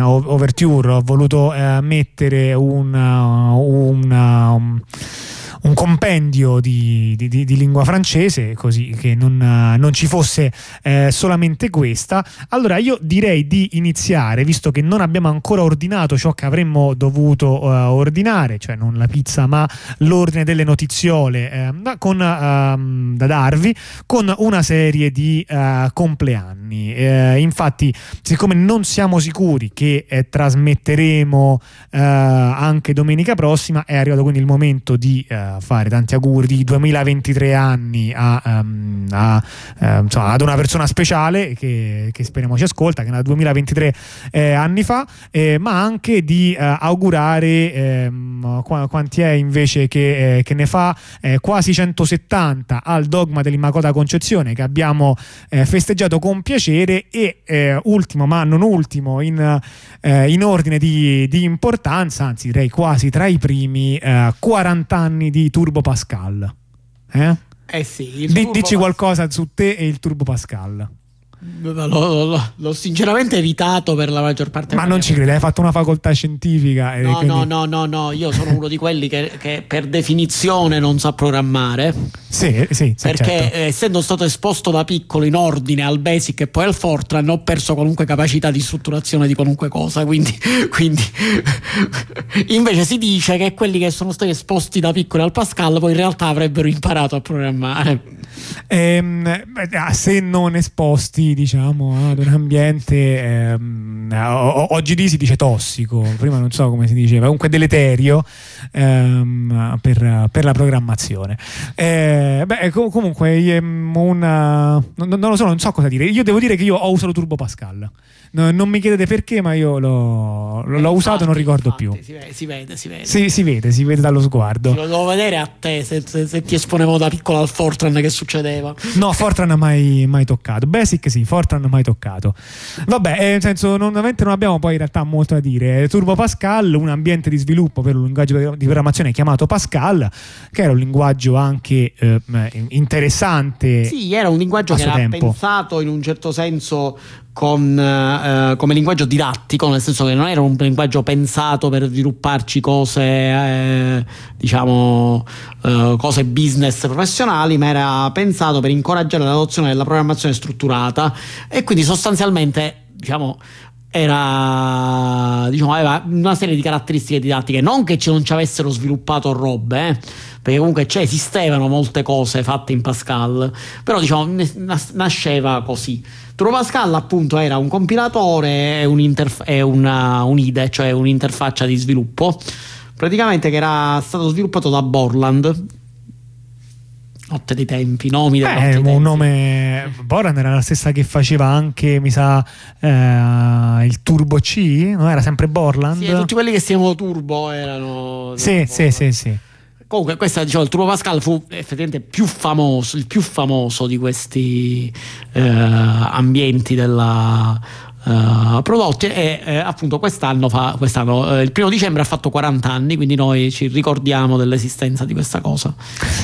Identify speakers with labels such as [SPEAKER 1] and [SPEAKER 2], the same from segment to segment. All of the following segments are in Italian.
[SPEAKER 1] Overture ho voluto eh, mettere un, un, un un compendio di, di, di, lingua francese, così che non, non ci fosse eh, solamente questa. Allora io direi di iniziare, visto che non abbiamo ancora ordinato ciò che avremmo dovuto uh, ordinare, cioè non la pizza ma l'ordine delle notiziole eh, con, uh, da darvi, con una serie di uh, compleanni. Eh, infatti, siccome non siamo sicuri che eh, trasmetteremo eh, anche domenica prossima, è arrivato quindi il momento di fare tanti auguri di 2023 anni a, um, a, uh, insomma, ad una persona speciale che, che, speriamo ci ascolta, che è nata 2023 eh, anni fa, eh, ma anche di uh, augurare ehm, qu- quanti è invece che, eh, che ne fa eh, quasi 170 al dogma dell'Immacolata Concezione che abbiamo eh, festeggiato con piacere e ultimo ma non ultimo in, in ordine di, di, importanza, anzi direi quasi tra i primi 40 anni di Turbo Pascal.
[SPEAKER 2] Eh? Eh sì.
[SPEAKER 1] Dici qualcosa su te e il Turbo Pascal.
[SPEAKER 2] L'ho, sinceramente evitato per la maggior parte
[SPEAKER 1] Ma non ci credi, hai fatto una facoltà scientifica.
[SPEAKER 2] No, quindi... no, no, no, no, io sono uno di quelli che, che, per definizione non sa programmare.
[SPEAKER 1] Sì, sì, sì
[SPEAKER 2] Perché
[SPEAKER 1] certo.
[SPEAKER 2] Eh, essendo stato esposto da piccolo in ordine al Basic e poi al Fortran, ho perso qualunque capacità di strutturazione di qualunque cosa. Quindi, quindi invece si dice che quelli che sono stati esposti da piccoli al Pascal poi in realtà avrebbero imparato a programmare.
[SPEAKER 1] Ehm, se non esposti diciamo, ad un ambiente ehm, oggi si dice tossico, prima non so come si diceva, comunque deleterio ehm, per, per, la programmazione. Eh, beh, comunque ehm, una, non, non, lo so, non so cosa dire. Io devo dire che io ho usato Turbo Pascal. No, non mi chiedete perché, ma io l'ho, l'ho eh, usato e non ricordo
[SPEAKER 2] infatti,
[SPEAKER 1] più.
[SPEAKER 2] Si vede, si vede. Si vede.
[SPEAKER 1] Si vede, si vede dallo sguardo.
[SPEAKER 2] Lo devo vedere a te se, se, se ti esponevo da piccolo al Fortran che succedeva.
[SPEAKER 1] No, Fortran mai, mai toccato. Basic sì, Fortran mai toccato. Vabbè, eh, nel senso, non, non abbiamo poi in realtà molto da dire. Turbo Pascal, un ambiente di sviluppo per un linguaggio di programmazione chiamato Pascal, che era un linguaggio anche eh, interessante.
[SPEAKER 2] Sì, era un linguaggio che era tempo. pensato in un certo senso con, eh, come linguaggio didattico, nel senso che non era un linguaggio pensato per svilupparci cose, eh, diciamo, eh, cose business professionali, ma era pensato per incoraggiare l'adozione della programmazione strutturata. E quindi sostanzialmente, diciamo, era, diciamo, aveva una serie di caratteristiche didattiche, non che non ci avessero sviluppato robe, eh, perché comunque esistevano molte cose fatte in Pascal, però diciamo nasceva così. Turbo Pascal appunto era un compilatore e, un e una, un IDE, cioè un'interfaccia di sviluppo, praticamente che era stato sviluppato da Borland, Notte dei tempi, nomi
[SPEAKER 1] del eh, un nome Boran era la stessa che faceva anche, mi sa, eh, il Turbo C, non era sempre Borland?
[SPEAKER 2] Sì, tutti quelli che si chiamano Turbo erano
[SPEAKER 1] Sì, sì, sì, sì.
[SPEAKER 2] Comunque, questo diciamo, il Turbo Pascal fu effettivamente più famoso, il più famoso di questi eh, ambienti della, Uh, prodotti e eh, appunto quest'anno, fa, quest'anno eh, il primo dicembre ha fatto 40 anni quindi noi ci ricordiamo dell'esistenza di questa cosa.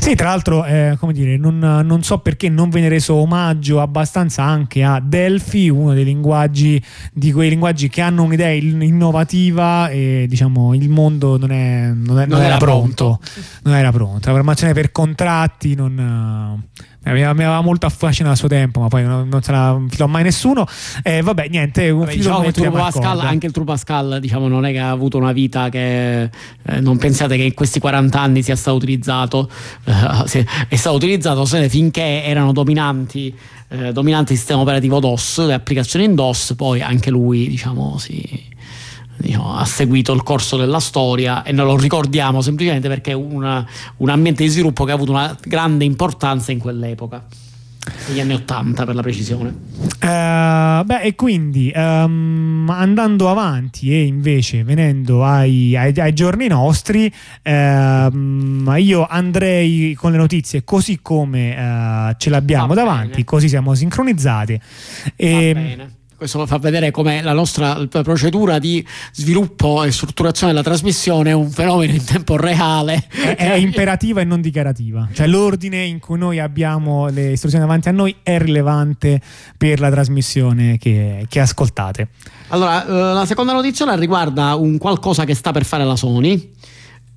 [SPEAKER 1] Sì tra l'altro eh, come dire non, non, so perché non viene reso omaggio abbastanza anche a Delphi uno dei linguaggi di quei linguaggi che hanno un'idea innovativa e diciamo il mondo non, è, non, è, non, era, era pronto. pronto. Non era pronto. La programmazione per contratti non mi aveva molto affascinato a suo tempo, ma poi non, non se la filò mai nessuno. Eh, vabbè, niente. Un
[SPEAKER 2] vabbè, diciamo il Pascal, anche il True Pascal diciamo, non è che ha avuto una vita che eh, non pensate che in questi 40 anni sia stato utilizzato. Eh, è stato utilizzato finché erano dominanti. Eh, dominante il sistema operativo DOS, le applicazioni in DOS, poi anche lui diciamo si, diciamo, ha seguito il corso della storia e non lo ricordiamo semplicemente perché è una, un ambiente di sviluppo che ha avuto una grande importanza in quell'epoca negli anni 80 per la precisione.
[SPEAKER 1] Uh, beh, e quindi um, andando avanti e invece venendo ai, ai, ai giorni nostri, uh, io andrei con le notizie così come uh, ce l'abbiamo Va davanti, bene. così siamo sincronizzati. E,
[SPEAKER 2] questo fa vedere come la nostra procedura di sviluppo e strutturazione della trasmissione è un fenomeno in tempo reale.
[SPEAKER 1] È, è imperativa e non dichiarativa. Cioè l'ordine in cui noi abbiamo le istruzioni davanti a noi è rilevante per la trasmissione che, che ascoltate.
[SPEAKER 2] Allora, eh, la seconda notizia riguarda un qualcosa che sta per fare la Sony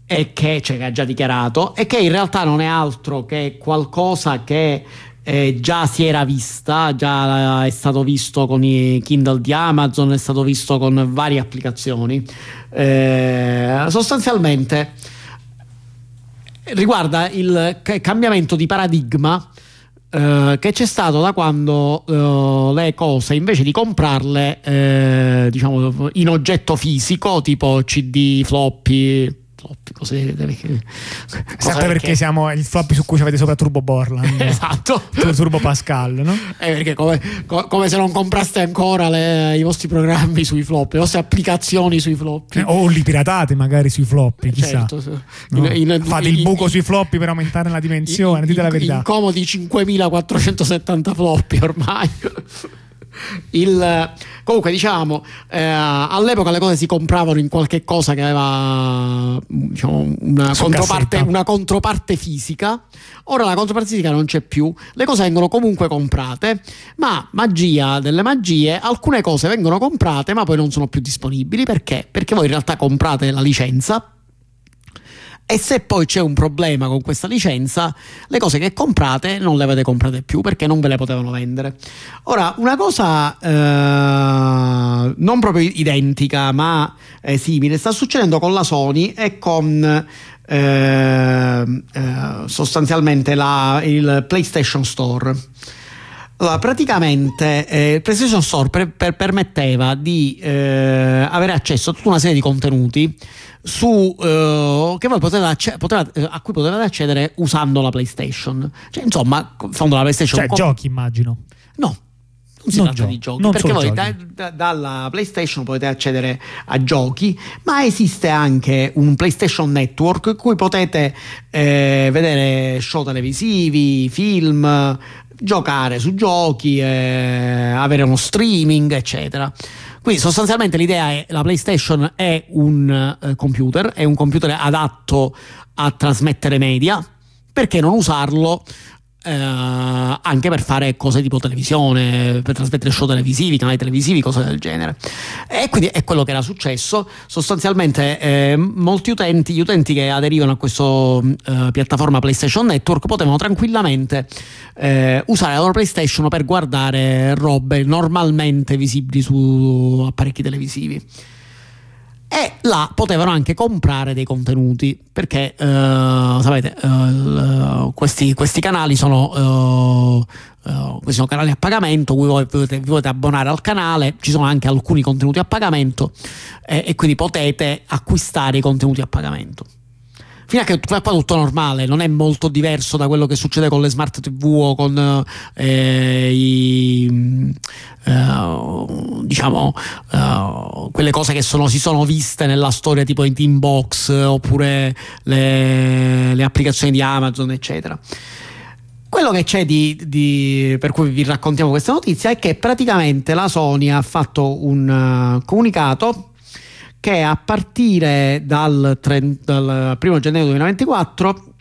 [SPEAKER 2] e che, cioè, che ha già dichiarato e che in realtà non è altro che qualcosa che eh, già si era vista, già è stato visto con i Kindle di Amazon, è stato visto con varie applicazioni. Eh, sostanzialmente riguarda il cambiamento di paradigma eh, che c'è stato da quando uh, le cose invece di comprarle eh, diciamo in oggetto fisico tipo CD, floppy floppy, cose,
[SPEAKER 1] cose Sempre perché siamo il floppy su cui avete sopra Turbo Borland.
[SPEAKER 2] esatto.
[SPEAKER 1] Turbo Pascal, no?
[SPEAKER 2] Eh, perché come, come, se non compraste ancora le, i vostri programmi sui floppy, le vostre applicazioni sui floppy.
[SPEAKER 1] Eh, o li piratate magari sui floppy, chissà. Certo, no? in, in, Fate in, il buco sui floppy per aumentare la dimensione, dite la verità.
[SPEAKER 2] Incomodi 5470 floppy ormai. Il, comunque, diciamo, eh, all'epoca le cose si compravano in qualche cosa che aveva diciamo, una, controparte, una, controparte, fisica. Ora la controparte fisica non c'è più, le cose vengono comunque comprate, ma magia delle magie, alcune cose vengono comprate ma poi non sono più disponibili. Perché? Perché voi in realtà comprate la licenza e se poi c'è un problema con questa licenza, le cose che comprate non le avete comprate più perché non ve le potevano vendere. Ora, una cosa eh, non proprio identica, ma eh, simile, sta succedendo con la Sony e con eh, eh sostanzialmente la, il PlayStation Store. Allora, praticamente eh, il PlayStation Store per, per, permetteva di eh, avere accesso a tutta una serie di contenuti su, che voi potete acc- potete, uh, a cui potevate accedere usando la PlayStation. Cioè, insomma, fondo la PlayStation.
[SPEAKER 1] Cioè, com- giochi, immagino.
[SPEAKER 2] No. Non si non tratta gio- di giochi perché voi da, da, dalla PlayStation potete accedere a giochi, ma esiste anche un PlayStation Network in cui potete eh, vedere show televisivi, film, giocare su giochi, eh, avere uno streaming, eccetera. Quindi sostanzialmente l'idea è la PlayStation è un uh, computer, è un computer adatto a trasmettere media, perché non usarlo eh, anche per fare cose tipo televisione, per trasmettere show televisivi, canali televisivi, cose del genere. E quindi è quello che era successo. Sostanzialmente eh, molti utenti, gli utenti che aderivano a questa eh, piattaforma PlayStation Network potevano tranquillamente eh, usare la loro PlayStation per guardare robe normalmente visibili su apparecchi televisivi e là potevano anche comprare dei contenuti perché uh, sapete uh, questi, questi, canali sono, uh, questi sono canali a pagamento voi potete, vi potete abbonare al canale ci sono anche alcuni contenuti a pagamento eh, e quindi potete acquistare i contenuti a pagamento fino a che qua tutto normale, non è molto diverso da quello che succede con le smart TV o con eh, i, eh, diciamo eh, quelle cose che sono, si sono viste nella storia tipo in Teambox oppure le, le applicazioni di Amazon, eccetera. Quello che c'è di, di, per cui vi raccontiamo questa notizia è che praticamente la Sony ha fatto un uh, comunicato che a partire dal, 30, dal 1 gennaio 2024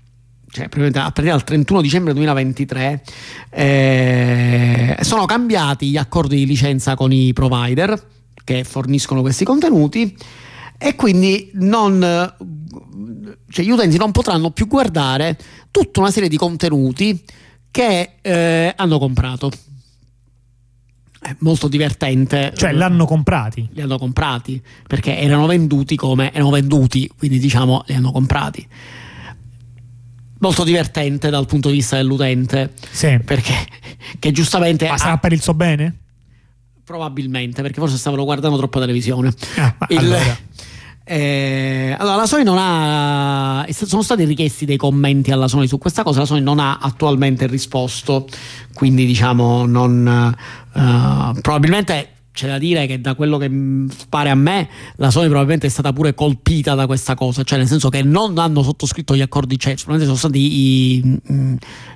[SPEAKER 2] cioè a partire dal 31 dicembre 2023 eh, sono cambiati gli accordi di licenza con i provider che forniscono questi contenuti e quindi non, cioè gli utenti non potranno più guardare tutta una serie di contenuti che eh, hanno comprato molto divertente.
[SPEAKER 1] Cioè l'hanno comprati?
[SPEAKER 2] Li hanno comprati perché erano venduti come erano venduti, quindi diciamo li hanno comprati. Molto divertente dal punto di vista dell'utente.
[SPEAKER 1] Sì.
[SPEAKER 2] Perché che giustamente.
[SPEAKER 1] Ma sarà ha... per il suo bene?
[SPEAKER 2] Probabilmente, perché forse stavano guardando troppa televisione.
[SPEAKER 1] Ah, il, allora.
[SPEAKER 2] Eh, allora, la Sony non ha. Sono stati richiesti dei commenti alla Sony su questa cosa. La Sony non ha attualmente risposto, quindi diciamo non. Uh, probabilmente c'è da dire che da quello che pare a me la Sony probabilmente è stata pure colpita da questa cosa, cioè nel senso che non hanno sottoscritto gli accordi CES, probabilmente sono stati i,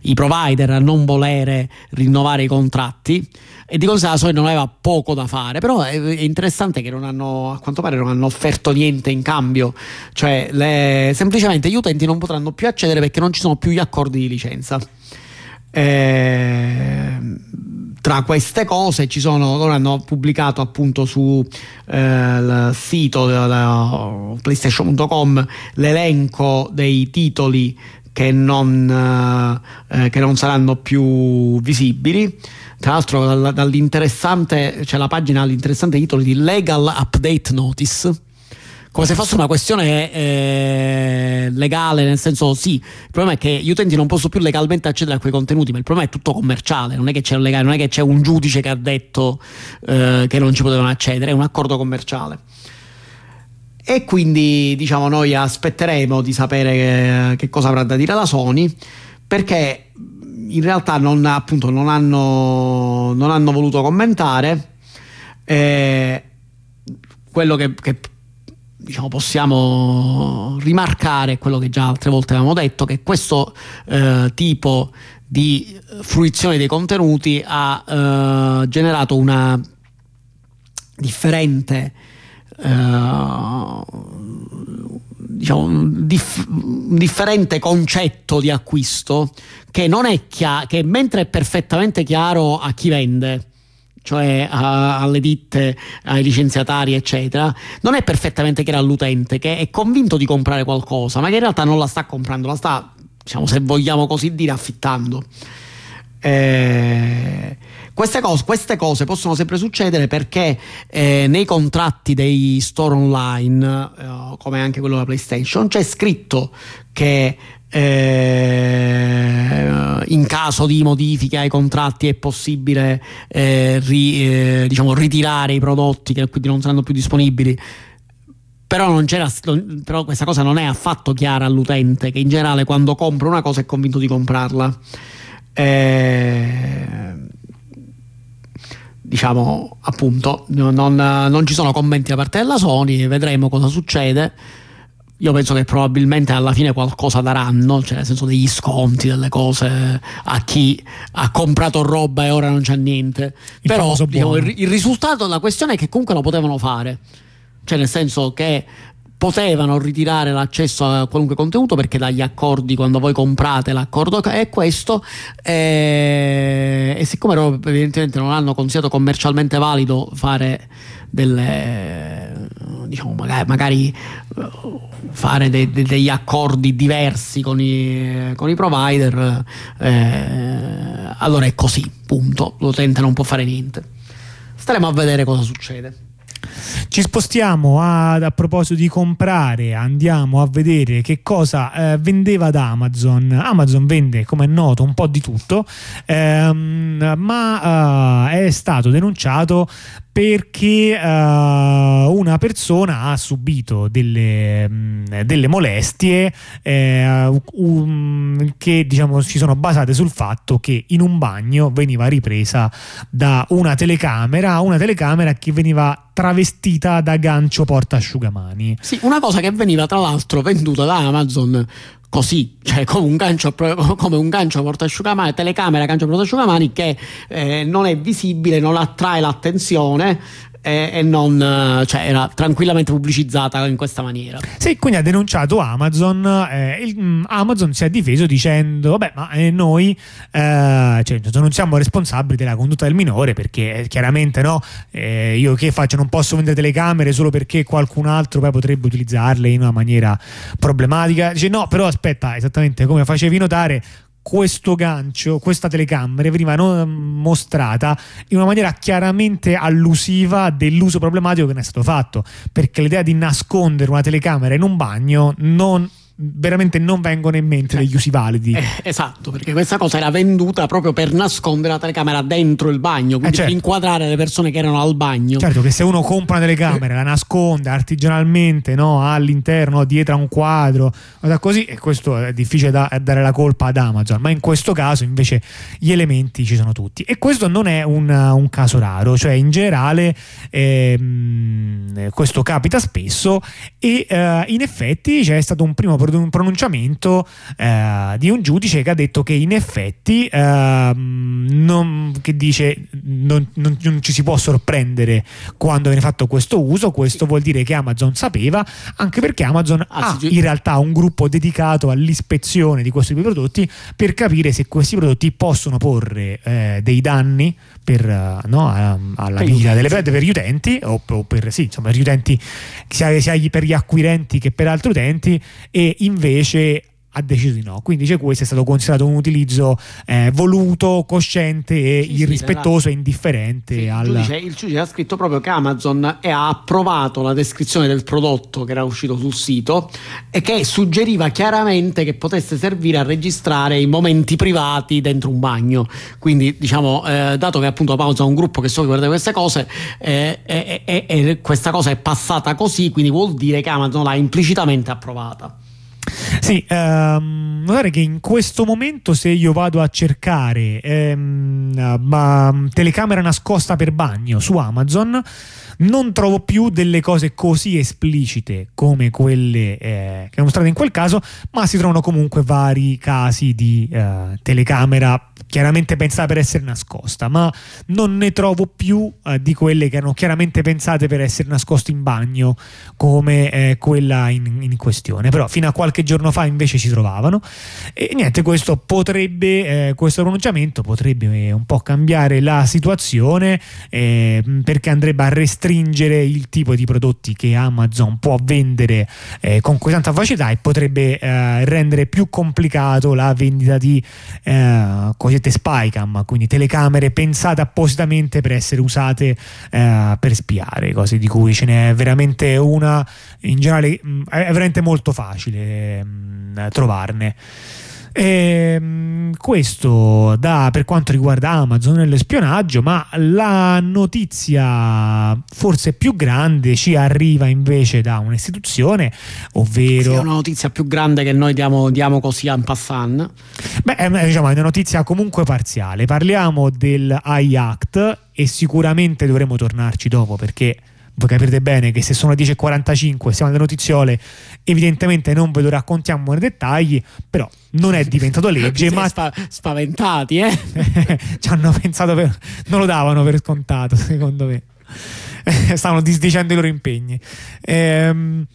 [SPEAKER 2] i, provider a non volere rinnovare i contratti e di cosa la Sony non aveva poco da fare, però è, interessante che non hanno, a quanto pare non hanno offerto niente in cambio, cioè le, semplicemente gli utenti non potranno più accedere perché non ci sono più gli accordi di licenza. Eh, tra queste cose ci sono, loro hanno pubblicato appunto sul eh, sito playstation.com l'elenco dei titoli che non, eh, che non saranno più visibili. Tra l'altro dall'interessante c'è la pagina all'interessante titolo di Legal Update Notice come se fosse una questione eh, legale, nel senso sì, il problema è che gli utenti non possono più legalmente accedere a quei contenuti, ma il problema è tutto commerciale, non è che c'è un, legale, non è che c'è un giudice che ha detto eh, che non ci potevano accedere, è un accordo commerciale. E quindi diciamo noi aspetteremo di sapere che, che cosa avrà da dire la Sony, perché in realtà non, appunto, non, hanno, non hanno voluto commentare. Eh, quello che, che diciamo, possiamo rimarcare quello che già altre volte avevamo detto, che questo eh, tipo di fruizione dei contenuti ha eh, generato una differente eh, diciamo, un, dif- un, differente concetto di acquisto che non è chiaro, che mentre è perfettamente chiaro a chi vende cioè a, alle ditte, ai licenziatari, eccetera, non è perfettamente chiaro all'utente che è convinto di comprare qualcosa, ma che in realtà non la sta comprando, la sta, diciamo, se vogliamo così dire, affittando. Eh, queste, cose, queste, cose, possono sempre succedere perché eh, nei contratti dei store online, eh, come anche quello della PlayStation, c'è scritto che eh, in caso di modifiche ai contratti è possibile eh, ri, eh, diciamo, ritirare i prodotti che quindi non saranno più disponibili. Però, però questa cosa non è affatto chiara all'utente che in generale quando compra una cosa è convinto di comprarla. Eh, diciamo appunto non, non ci sono commenti da parte della Sony vedremo cosa succede io penso che probabilmente alla fine qualcosa daranno, cioè nel senso degli sconti, delle cose a chi ha comprato roba e ora non c'è niente. Il Però diciamo, il, il risultato, la questione è che comunque lo potevano fare. Cioè nel senso che potevano ritirare l'accesso a qualunque contenuto perché dagli accordi quando voi comprate l'accordo è questo. E, e siccome evidentemente non hanno considerato commercialmente valido fare delle diciamo magari, magari fare de, de, degli accordi diversi con i, con i provider eh, allora è così punto. L'utente non può fare niente. Staremo a vedere cosa succede
[SPEAKER 1] ci spostiamo a, a, proposito di comprare, andiamo a vedere che cosa eh, vendeva da Amazon. Amazon vende, come è noto, un po' di tutto, ehm, ma eh, è stato denunciato perché uh, una persona ha subito delle, mm, delle molestie eh, um, che diciamo si sono basate sul fatto che in un bagno veniva ripresa da una telecamera, una telecamera che veniva travestita da gancio porta asciugamani.
[SPEAKER 2] Sì, una cosa che veniva tra l'altro venduta da Amazon così, cioè come un gancio, come un gancio portasciugamani, telecamera gancio portasciugamani che eh, non è visibile, non attrae l'attenzione e, e non, eh, cioè, era tranquillamente pubblicizzata in questa maniera.
[SPEAKER 1] Sì, quindi ha denunciato Amazon. Eh, il, mm, Amazon si è difeso dicendo: Vabbè, ma eh, noi eh, cioè, non siamo responsabili della condotta del minore perché eh, chiaramente no, eh, io che faccio? Non posso vendere telecamere solo perché qualcun altro poi potrebbe utilizzarle in una maniera problematica. Dice: No, però aspetta, esattamente come facevi notare questo gancio, questa telecamera veniva mostrata in una maniera chiaramente allusiva dell'uso problematico che ne è stato fatto, perché l'idea di nascondere una telecamera in un bagno non veramente non vengono in mente degli usi validi.
[SPEAKER 2] Eh, esatto, perché questa cosa era venduta proprio per nascondere la telecamera dentro il bagno, quindi eh, certo. per inquadrare le persone che erano al bagno.
[SPEAKER 1] Certo che se uno compra una telecamera, la nasconde artigianalmente no, all'interno, dietro a un quadro, così, e questo è difficile da, dare la colpa ad Amazon, ma in questo caso invece gli elementi ci sono tutti. E questo non è un, un caso raro, cioè in generale ehm, questo capita spesso e eh, in effetti c'è stato un primo pronunciamento eh, di un giudice che ha detto che in effetti eh, non, che dice non, non, non, ci si può sorprendere quando viene fatto questo uso, questo vuol dire che Amazon sapeva, anche perché Amazon ah, ha in realtà un gruppo dedicato all'ispezione di questi prodotti per capire se questi prodotti possono porre eh, dei danni per, eh, no, alla vita delle sì. per gli utenti o, o per, sì, insomma, gli utenti sia, sia per gli acquirenti che per altri utenti e invece ha deciso di no. Quindi cioè, questo è stato considerato un utilizzo eh, voluto, cosciente e sì, irrispettoso sì, e indifferente. Sì, al...
[SPEAKER 2] il, giudice, il, giudice, ha scritto proprio che Amazon ha approvato la descrizione del prodotto che era uscito sul sito e che suggeriva chiaramente che potesse servire a registrare i momenti privati dentro un bagno. Quindi, diciamo, eh, dato che appunto Amazon ha un gruppo che so che guarda queste cose, eh, e questa cosa è passata così, quindi vuol dire che Amazon l'ha implicitamente approvata.
[SPEAKER 1] Sì, ehm, notare che in questo momento se io vado a cercare ehm, ma, telecamera nascosta per bagno su Amazon non trovo più delle cose così esplicite come quelle eh, che erano mostrate in quel caso, ma si trovano comunque vari casi di eh, telecamera chiaramente pensata per essere nascosta, ma non ne trovo più eh, di quelle che erano chiaramente pensate per essere nascoste in bagno come eh, quella in, in, questione. Però fino a qualche giorno fa invece si trovavano e niente, questo potrebbe, eh, questo pronunciamento potrebbe un po' cambiare la situazione eh, perché andrebbe a restringere il tipo di prodotti che Amazon può vendere eh, con così tanta facilità e potrebbe rendere più complicato la vendita di così cosiddette spycam, quindi telecamere pensate appositamente per essere usate eh, per spiare, cose di cui ce n'è veramente una, in generale mh, mm, è veramente molto facile mh, mm, trovarne. E, ehm, questo da, per quanto riguarda Amazon e l'espionaggio, ma la notizia forse più grande ci arriva invece da un'istituzione, ovvero...
[SPEAKER 2] Sì, è una notizia più grande che noi diamo, diamo così en passant.
[SPEAKER 1] Beh, è, diciamo, è una notizia comunque parziale. Parliamo del Act e sicuramente dovremo tornarci dopo perché voi capirete bene che se sono le 10.45 siamo alle notiziole evidentemente non ve lo raccontiamo nei dettagli però non è diventato legge ma
[SPEAKER 2] spa- spaventati eh?
[SPEAKER 1] ci hanno pensato per... non lo davano per scontato secondo me stavano disdicendo i loro impegni ehm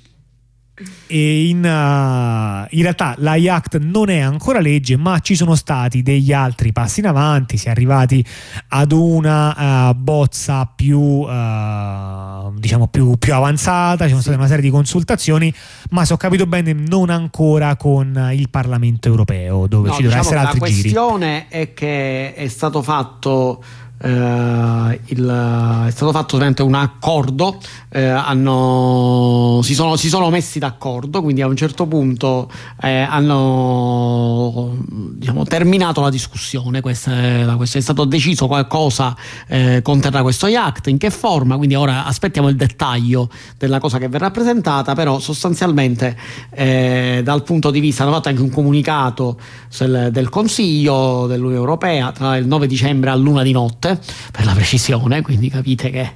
[SPEAKER 1] e in, uh, in realtà l'AIACT non è ancora legge ma ci sono stati degli altri passi in avanti. Si è arrivati ad una uh, bozza più uh, diciamo più, più, avanzata ci sono state una serie di consultazioni ma se ho capito bene non ancora con il Parlamento europeo dove no, ci dovrà diciamo essere altri
[SPEAKER 2] giri. la questione è che è stato fatto eh, il, è stato fatto veramente un accordo, eh, hanno, si, sono, si, sono, messi d'accordo, quindi a un certo punto eh, hanno diciamo, terminato la discussione, questa è, questa è, stato deciso qualcosa eh, conterrà questo IACT, in che forma, quindi ora aspettiamo il dettaglio della cosa che verrà presentata, però sostanzialmente eh, dal punto di vista, hanno fatto anche un comunicato del, del Consiglio dell'Unione Europea tra il 9 dicembre a luna di notte, notte per la precisione, quindi capite che,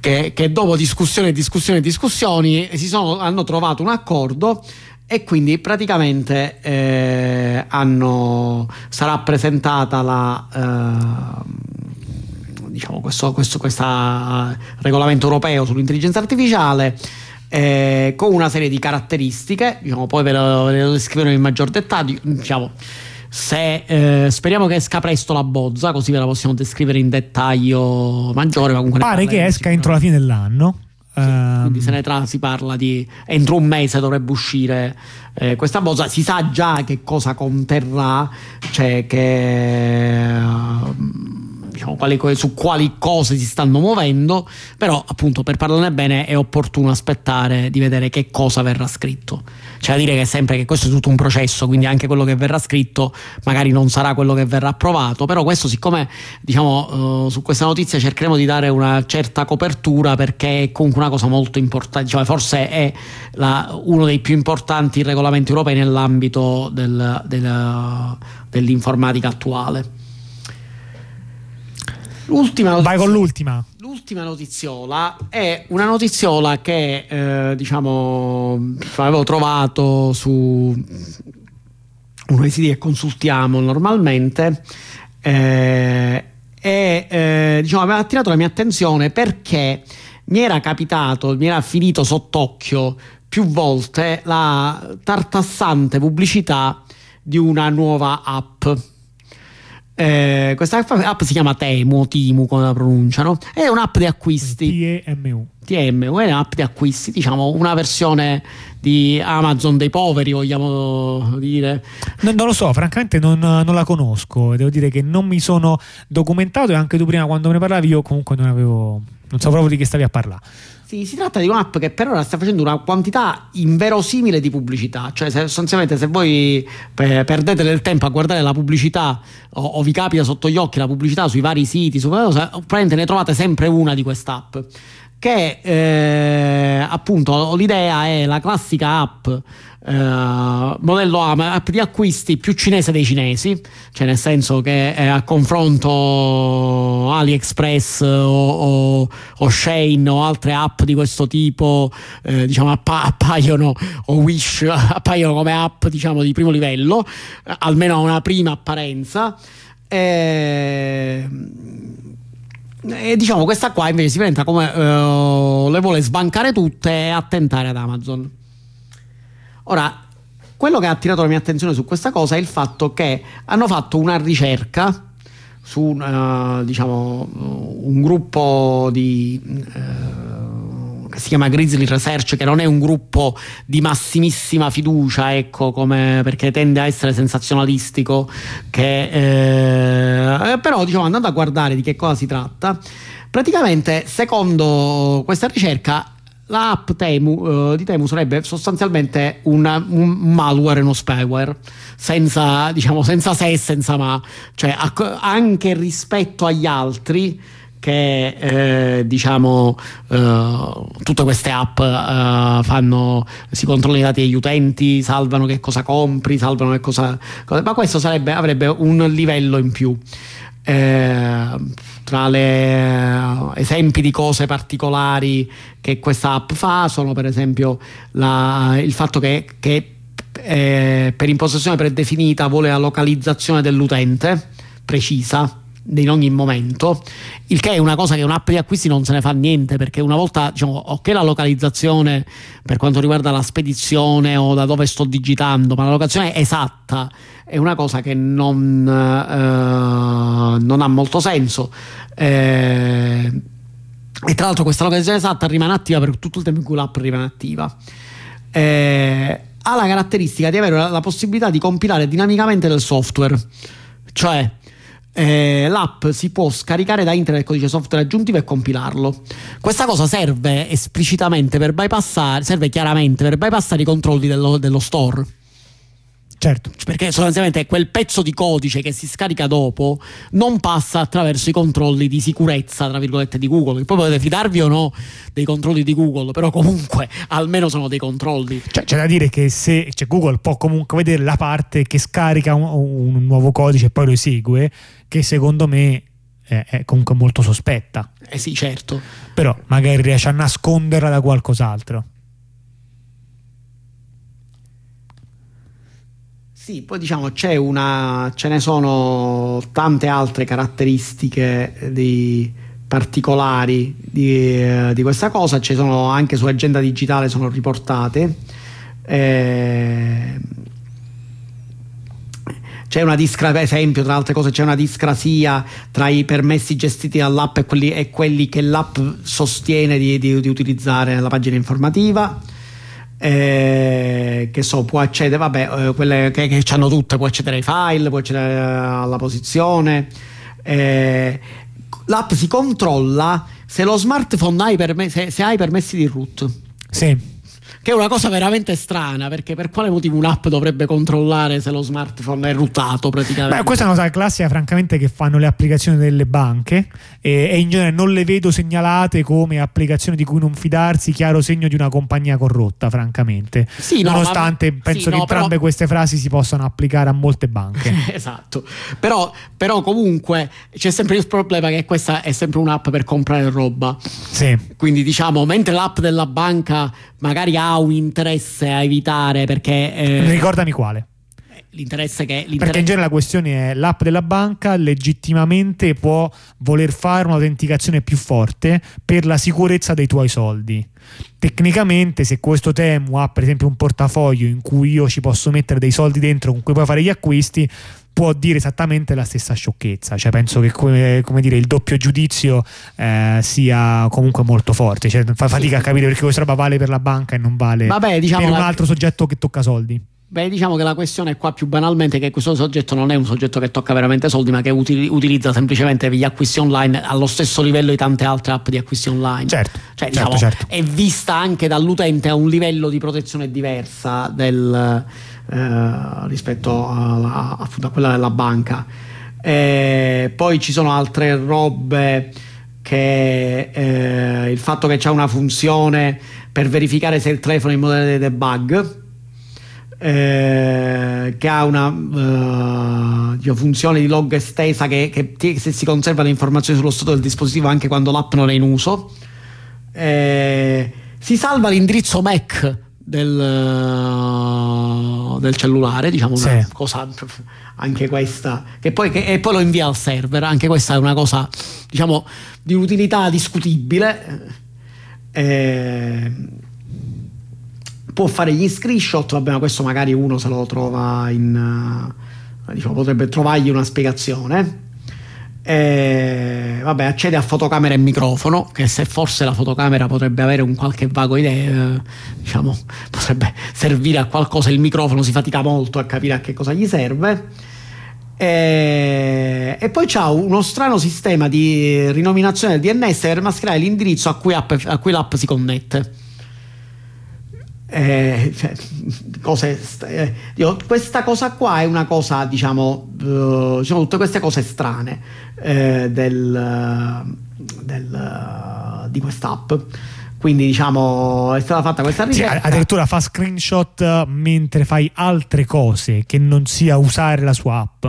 [SPEAKER 2] che, che dopo discussioni e discussioni e discussioni sono, hanno trovato un accordo e quindi praticamente eh, hanno, sarà presentata la... Eh, diciamo questo, questo regolamento europeo sull'intelligenza artificiale eh, con una serie di caratteristiche, diciamo, poi ve lo, ve lo descriverò in maggior dettaglio. Diciamo, se, eh, speriamo che esca presto la bozza, così ve la possiamo descrivere in dettaglio maggiore. Ma
[SPEAKER 1] Pare che esca entro la fine dell'anno.
[SPEAKER 2] Sì, um... Quindi se ne tra si parla di entro un mese dovrebbe uscire eh, questa bozza. Si sa già che cosa conterrà, cioè che. Uh, diciamo, quali, su quali cose si stanno muovendo, però appunto per parlarne bene è opportuno aspettare di vedere che cosa verrà scritto. C'è da dire che sempre che questo è tutto un processo, quindi anche quello che verrà scritto magari non sarà quello che verrà approvato, però questo siccome diciamo uh, su questa notizia cercheremo di dare una certa copertura perché è comunque una cosa molto importante, cioè forse è la, uno dei più importanti regolamenti europei nell'ambito del, del, dell'informatica attuale.
[SPEAKER 1] L'ultima notizia, Vai con l'ultima.
[SPEAKER 2] L'ultima notiziola è una notiziola che eh, diciamo avevo trovato su uno dei siti che consultiamo normalmente eh, e eh, diciamo, aveva attirato la mia attenzione perché mi era capitato, mi era finito sott'occhio più volte la tartassante pubblicità di una nuova app eh, questa app si chiama Temu, Timu come la pronunciano, è un'app di acquisti.
[SPEAKER 1] TMU.
[SPEAKER 2] TMU è un'app di acquisti, diciamo una versione di Amazon dei poveri, vogliamo dire.
[SPEAKER 1] No, non lo so, francamente non, non, la conosco, devo dire che non mi sono documentato e anche tu prima quando me ne parlavi io comunque non avevo, non so proprio di che stavi a parlare.
[SPEAKER 2] Sì, si tratta di un'app che per ora sta facendo una quantità inverosimile di pubblicità, cioè se, sostanzialmente se voi per, perdete del tempo a guardare la pubblicità o, o, vi capita sotto gli occhi la pubblicità sui vari siti, su probabilmente ne trovate sempre una di quest'app che eh, appunto l'idea è la classica app eh, modello A, app di acquisti più cinese dei cinesi, cioè nel senso che è a confronto AliExpress o, o, o Shane o altre app di questo tipo, eh, diciamo appa- appaiono o Wish appaiono come app diciamo di primo livello, almeno a una prima apparenza. E e diciamo questa qua invece si presenta come uh, le vuole sbancare tutte e attentare ad Amazon. Ora, quello che ha attirato la mia attenzione su questa cosa è il fatto che hanno fatto una ricerca su uh, diciamo, un gruppo di uh, che si chiama Grizzly Research, che non è un gruppo di massimissima fiducia, ecco, come, perché tende a essere sensazionalistico, che, eh, però diciamo andando a guardare di che cosa si tratta, praticamente secondo questa ricerca l'app Temu, uh, di Temu sarebbe sostanzialmente una, un malware uno spyware senza, diciamo, senza se e senza ma. Cioè anche rispetto agli altri che eh, diciamo eh, tutte queste app eh, fanno si controllano i dati degli utenti salvano che cosa compri salvano che cosa, cosa ma questo sarebbe, avrebbe un livello in più. Eh, tra gli eh, esempi di cose particolari che questa app fa sono per esempio la, il fatto che, che eh, per impostazione predefinita vuole la localizzazione dell'utente precisa in ogni momento, il che è una cosa che un'app di acquisti non se ne fa niente perché una volta, diciamo, ok la localizzazione per quanto riguarda la spedizione o da dove sto digitando, ma la locazione esatta è una cosa che non, eh, non ha molto senso. Eh, e tra l'altro questa localizzazione esatta rimane attiva per tutto il tempo in cui l'app rimane attiva. Eh, ha la caratteristica di avere la possibilità di compilare dinamicamente del software, cioè eh, l'app si può scaricare da internet il codice software aggiuntivo e compilarlo. Questa cosa serve esplicitamente per bypassare, serve chiaramente per bypassare i controlli dello, dello store.
[SPEAKER 1] Certo.
[SPEAKER 2] Perché sostanzialmente quel pezzo di codice che si scarica dopo non passa attraverso i controlli di sicurezza, tra virgolette, di Google. Poi potete fidarvi o no dei controlli di Google, però comunque almeno sono dei controlli.
[SPEAKER 1] Cioè, c'è da dire che se cioè, Google può comunque vedere la parte che scarica un, un nuovo codice e poi lo esegue, che secondo me è, comunque molto sospetta.
[SPEAKER 2] Eh sì, certo.
[SPEAKER 1] Però magari riesce a nasconderla da qualcos'altro.
[SPEAKER 2] Sì, poi diciamo c'è una, ce ne sono tante altre caratteristiche di, particolari di, eh, di, questa cosa, ci sono anche su Agenda Digitale sono riportate. Eh, c'è una discrasia, esempio, tra altre cose, c'è una discrasia tra i permessi gestiti dall'app e quelli, e quelli che l'app sostiene di, di, di utilizzare nella pagina informativa eh, che so, può accedere, vabbè, eh, quelle che, che hanno tutte, può accedere ai file, può accedere alla posizione. Eh, l'app si controlla se lo smartphone hai perme- se, se hai permessi di root.
[SPEAKER 1] Sì
[SPEAKER 2] che è una cosa veramente strana perché per quale motivo un'app dovrebbe controllare se lo smartphone è routato praticamente?
[SPEAKER 1] Beh, questa è una cosa classica francamente che fanno le applicazioni delle banche e, e, in genere non le vedo segnalate come applicazioni di cui non fidarsi, chiaro segno di una compagnia corrotta francamente, sì, no, nonostante ma, penso sì, che no, entrambe però... queste frasi si possano applicare a molte banche.
[SPEAKER 2] esatto, però, però comunque c'è sempre il problema che questa è sempre un'app per comprare roba.
[SPEAKER 1] Sì.
[SPEAKER 2] Quindi diciamo, mentre l'app della banca magari ha un interesse a evitare perché...
[SPEAKER 1] Eh, Ricordami quale.
[SPEAKER 2] L'interesse che, l'interesse...
[SPEAKER 1] Perché in genere la questione è l'app della banca legittimamente può voler fare un'autenticazione più forte per la sicurezza dei tuoi soldi. Tecnicamente, se questo Temu ha per esempio un portafoglio in cui io ci posso mettere dei soldi dentro con cui puoi fare gli acquisti, può dire esattamente la stessa sciocchezza. Cioè, penso che come, come dire, il doppio giudizio eh, sia comunque molto forte. Cioè, fa fatica a capire perché questa roba vale per la banca e non vale Vabbè, diciamo per un altro soggetto che tocca soldi.
[SPEAKER 2] Beh, diciamo che la questione è qua più banalmente che questo soggetto non è un soggetto che tocca veramente soldi, ma che util- utilizza semplicemente gli acquisti online allo stesso livello di tante altre app di acquisti online.
[SPEAKER 1] Certo,
[SPEAKER 2] cioè,
[SPEAKER 1] certo,
[SPEAKER 2] diciamo,
[SPEAKER 1] certo.
[SPEAKER 2] è vista anche dall'utente a un livello di protezione diversa del, eh, rispetto alla, a quella della banca. E poi ci sono altre robe che eh, il fatto che c'è una funzione per verificare se il telefono è in modello di debug eh, che ha una uh, funzione di log estesa che, che, se si conserva le informazioni sullo stato del dispositivo anche quando l'app non è in uso eh, si salva l'indirizzo MAC del, del cellulare diciamo sì. una cosa anche questa che poi, che, e poi lo invia al server anche questa è una cosa diciamo di utilità discutibile eh, può fare gli screenshot, vabbè, ma questo magari uno se lo trova in... Uh, diciamo, potrebbe trovargli una spiegazione. E, vabbè, accede a fotocamera e microfono, che se forse la fotocamera potrebbe avere un qualche vago idea, eh, diciamo, potrebbe servire a qualcosa, il microfono si fatica molto a capire a che cosa gli serve. E, e poi c'ha uno strano sistema di rinominazione del DNS per mascherare l'indirizzo a cui, app, a cui l'app si connette eh, cioè, cose, eh, questa cosa qua è una cosa, diciamo, uh, diciamo tutte queste cose strane eh, del, del, di quest'app. Quindi, diciamo, è stata fatta questa ricerca.
[SPEAKER 1] Sì, addirittura fa screenshot mentre fai altre cose che non sia usare la sua app.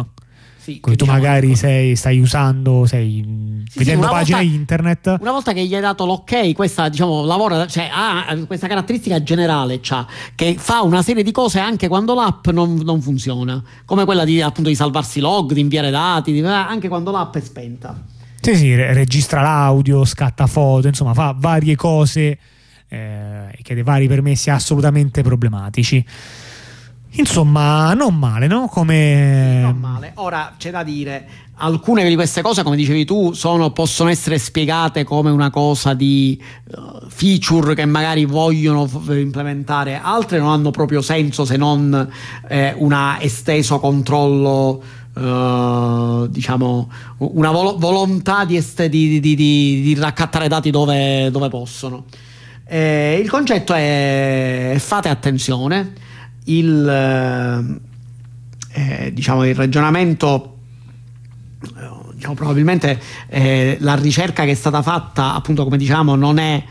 [SPEAKER 1] Sì, tu diciamo magari sei, stai usando, sei sì, vedendo sì, pagine volta, internet.
[SPEAKER 2] Una volta che gli hai dato l'ok, questa diciamo lavora, cioè ha questa caratteristica generale, cioè, che fa una serie di cose anche quando l'app non, non funziona, come quella di, appunto, di salvarsi log, di inviare dati, di, anche quando l'app è spenta.
[SPEAKER 1] Sì, sì, registra l'audio, scatta foto, insomma, fa varie cose eh, e chiede vari permessi assolutamente problematici. Insomma, non male, no? Come...
[SPEAKER 2] Non male. Ora c'è da dire, alcune di queste cose, come dicevi tu, sono, possono essere spiegate come una cosa di uh, feature che magari vogliono f- implementare, altre non hanno proprio senso se non eh, una esteso controllo. Uh, diciamo una vol- volontà di, est- di, di, di, raccattare dati dove, dove possono. Eh, il concetto è fate attenzione il, eh, eh, diciamo, il ragionamento eh, diciamo, probabilmente eh, la ricerca che è stata fatta appunto come diciamo non è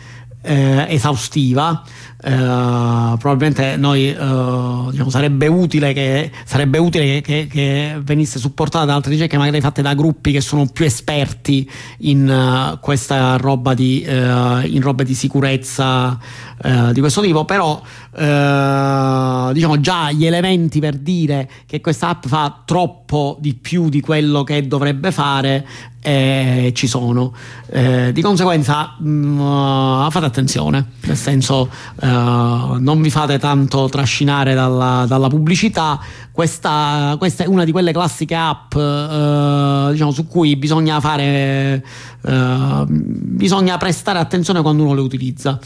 [SPEAKER 2] eh, esaustiva Uh, probabilmente noi uh, diciamo, sarebbe utile, che, sarebbe utile che, che, che, venisse supportata da altre ricerche magari fatte da gruppi che sono più esperti in uh, questa roba di, in roba di sicurezza di questo tipo. Però diciamo già gli elementi per dire che questa app fa troppo di più di quello che dovrebbe fare eh, ci sono. Eh, di conseguenza mh, mm, fate attenzione, nel senso uh, non vi fate tanto trascinare dalla, dalla pubblicità. Questa, questa, è una di quelle classiche app uh, diciamo, su cui bisogna fare, uh, bisogna prestare attenzione quando uno le utilizza.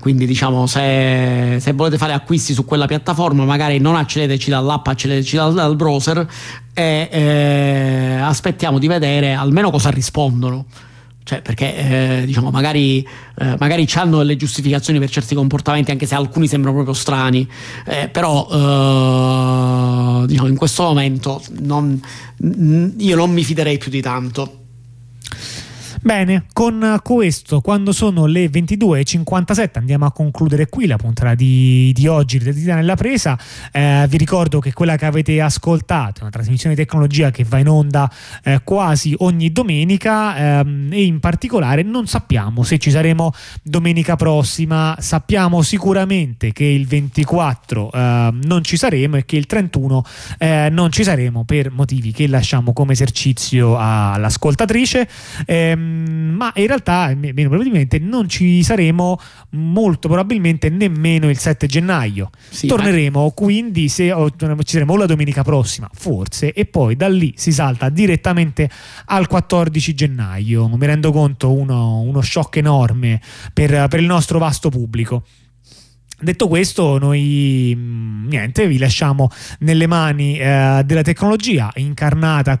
[SPEAKER 2] Quindi diciamo se, se, volete fare acquisti su quella piattaforma magari non accedeteci dall'app, accedeteci dal, dal browser e eh, aspettiamo di vedere almeno cosa rispondono. Cioè, perché eh, diciamo, magari, eh, magari hanno delle giustificazioni per certi comportamenti, anche se alcuni sembrano proprio strani, eh, però eh, diciamo, in questo momento non, io non mi fiderei più di tanto.
[SPEAKER 1] Bene, con questo, quando sono le 22.57, andiamo a concludere qui la puntata di, di oggi di Titana nella presa. Eh, vi ricordo che quella che avete ascoltato è una trasmissione di tecnologia che va in onda eh, quasi ogni domenica ehm, e in particolare non sappiamo se ci saremo domenica prossima. Sappiamo sicuramente che il 24 eh, non ci saremo e che il 31 eh, non ci saremo per motivi che lasciamo come esercizio all'ascoltatrice. Ehm, ma in realtà, meno probabilmente, non ci saremo molto probabilmente nemmeno il 7 gennaio. Sì, Torneremo ma... quindi se o, ci saremo la domenica prossima, forse, e poi da lì si salta direttamente al 14 gennaio. Mi rendo conto uno, uno shock enorme per, per il nostro vasto pubblico. Detto questo, noi mm, niente, vi lasciamo nelle mani eh, della tecnologia incarnata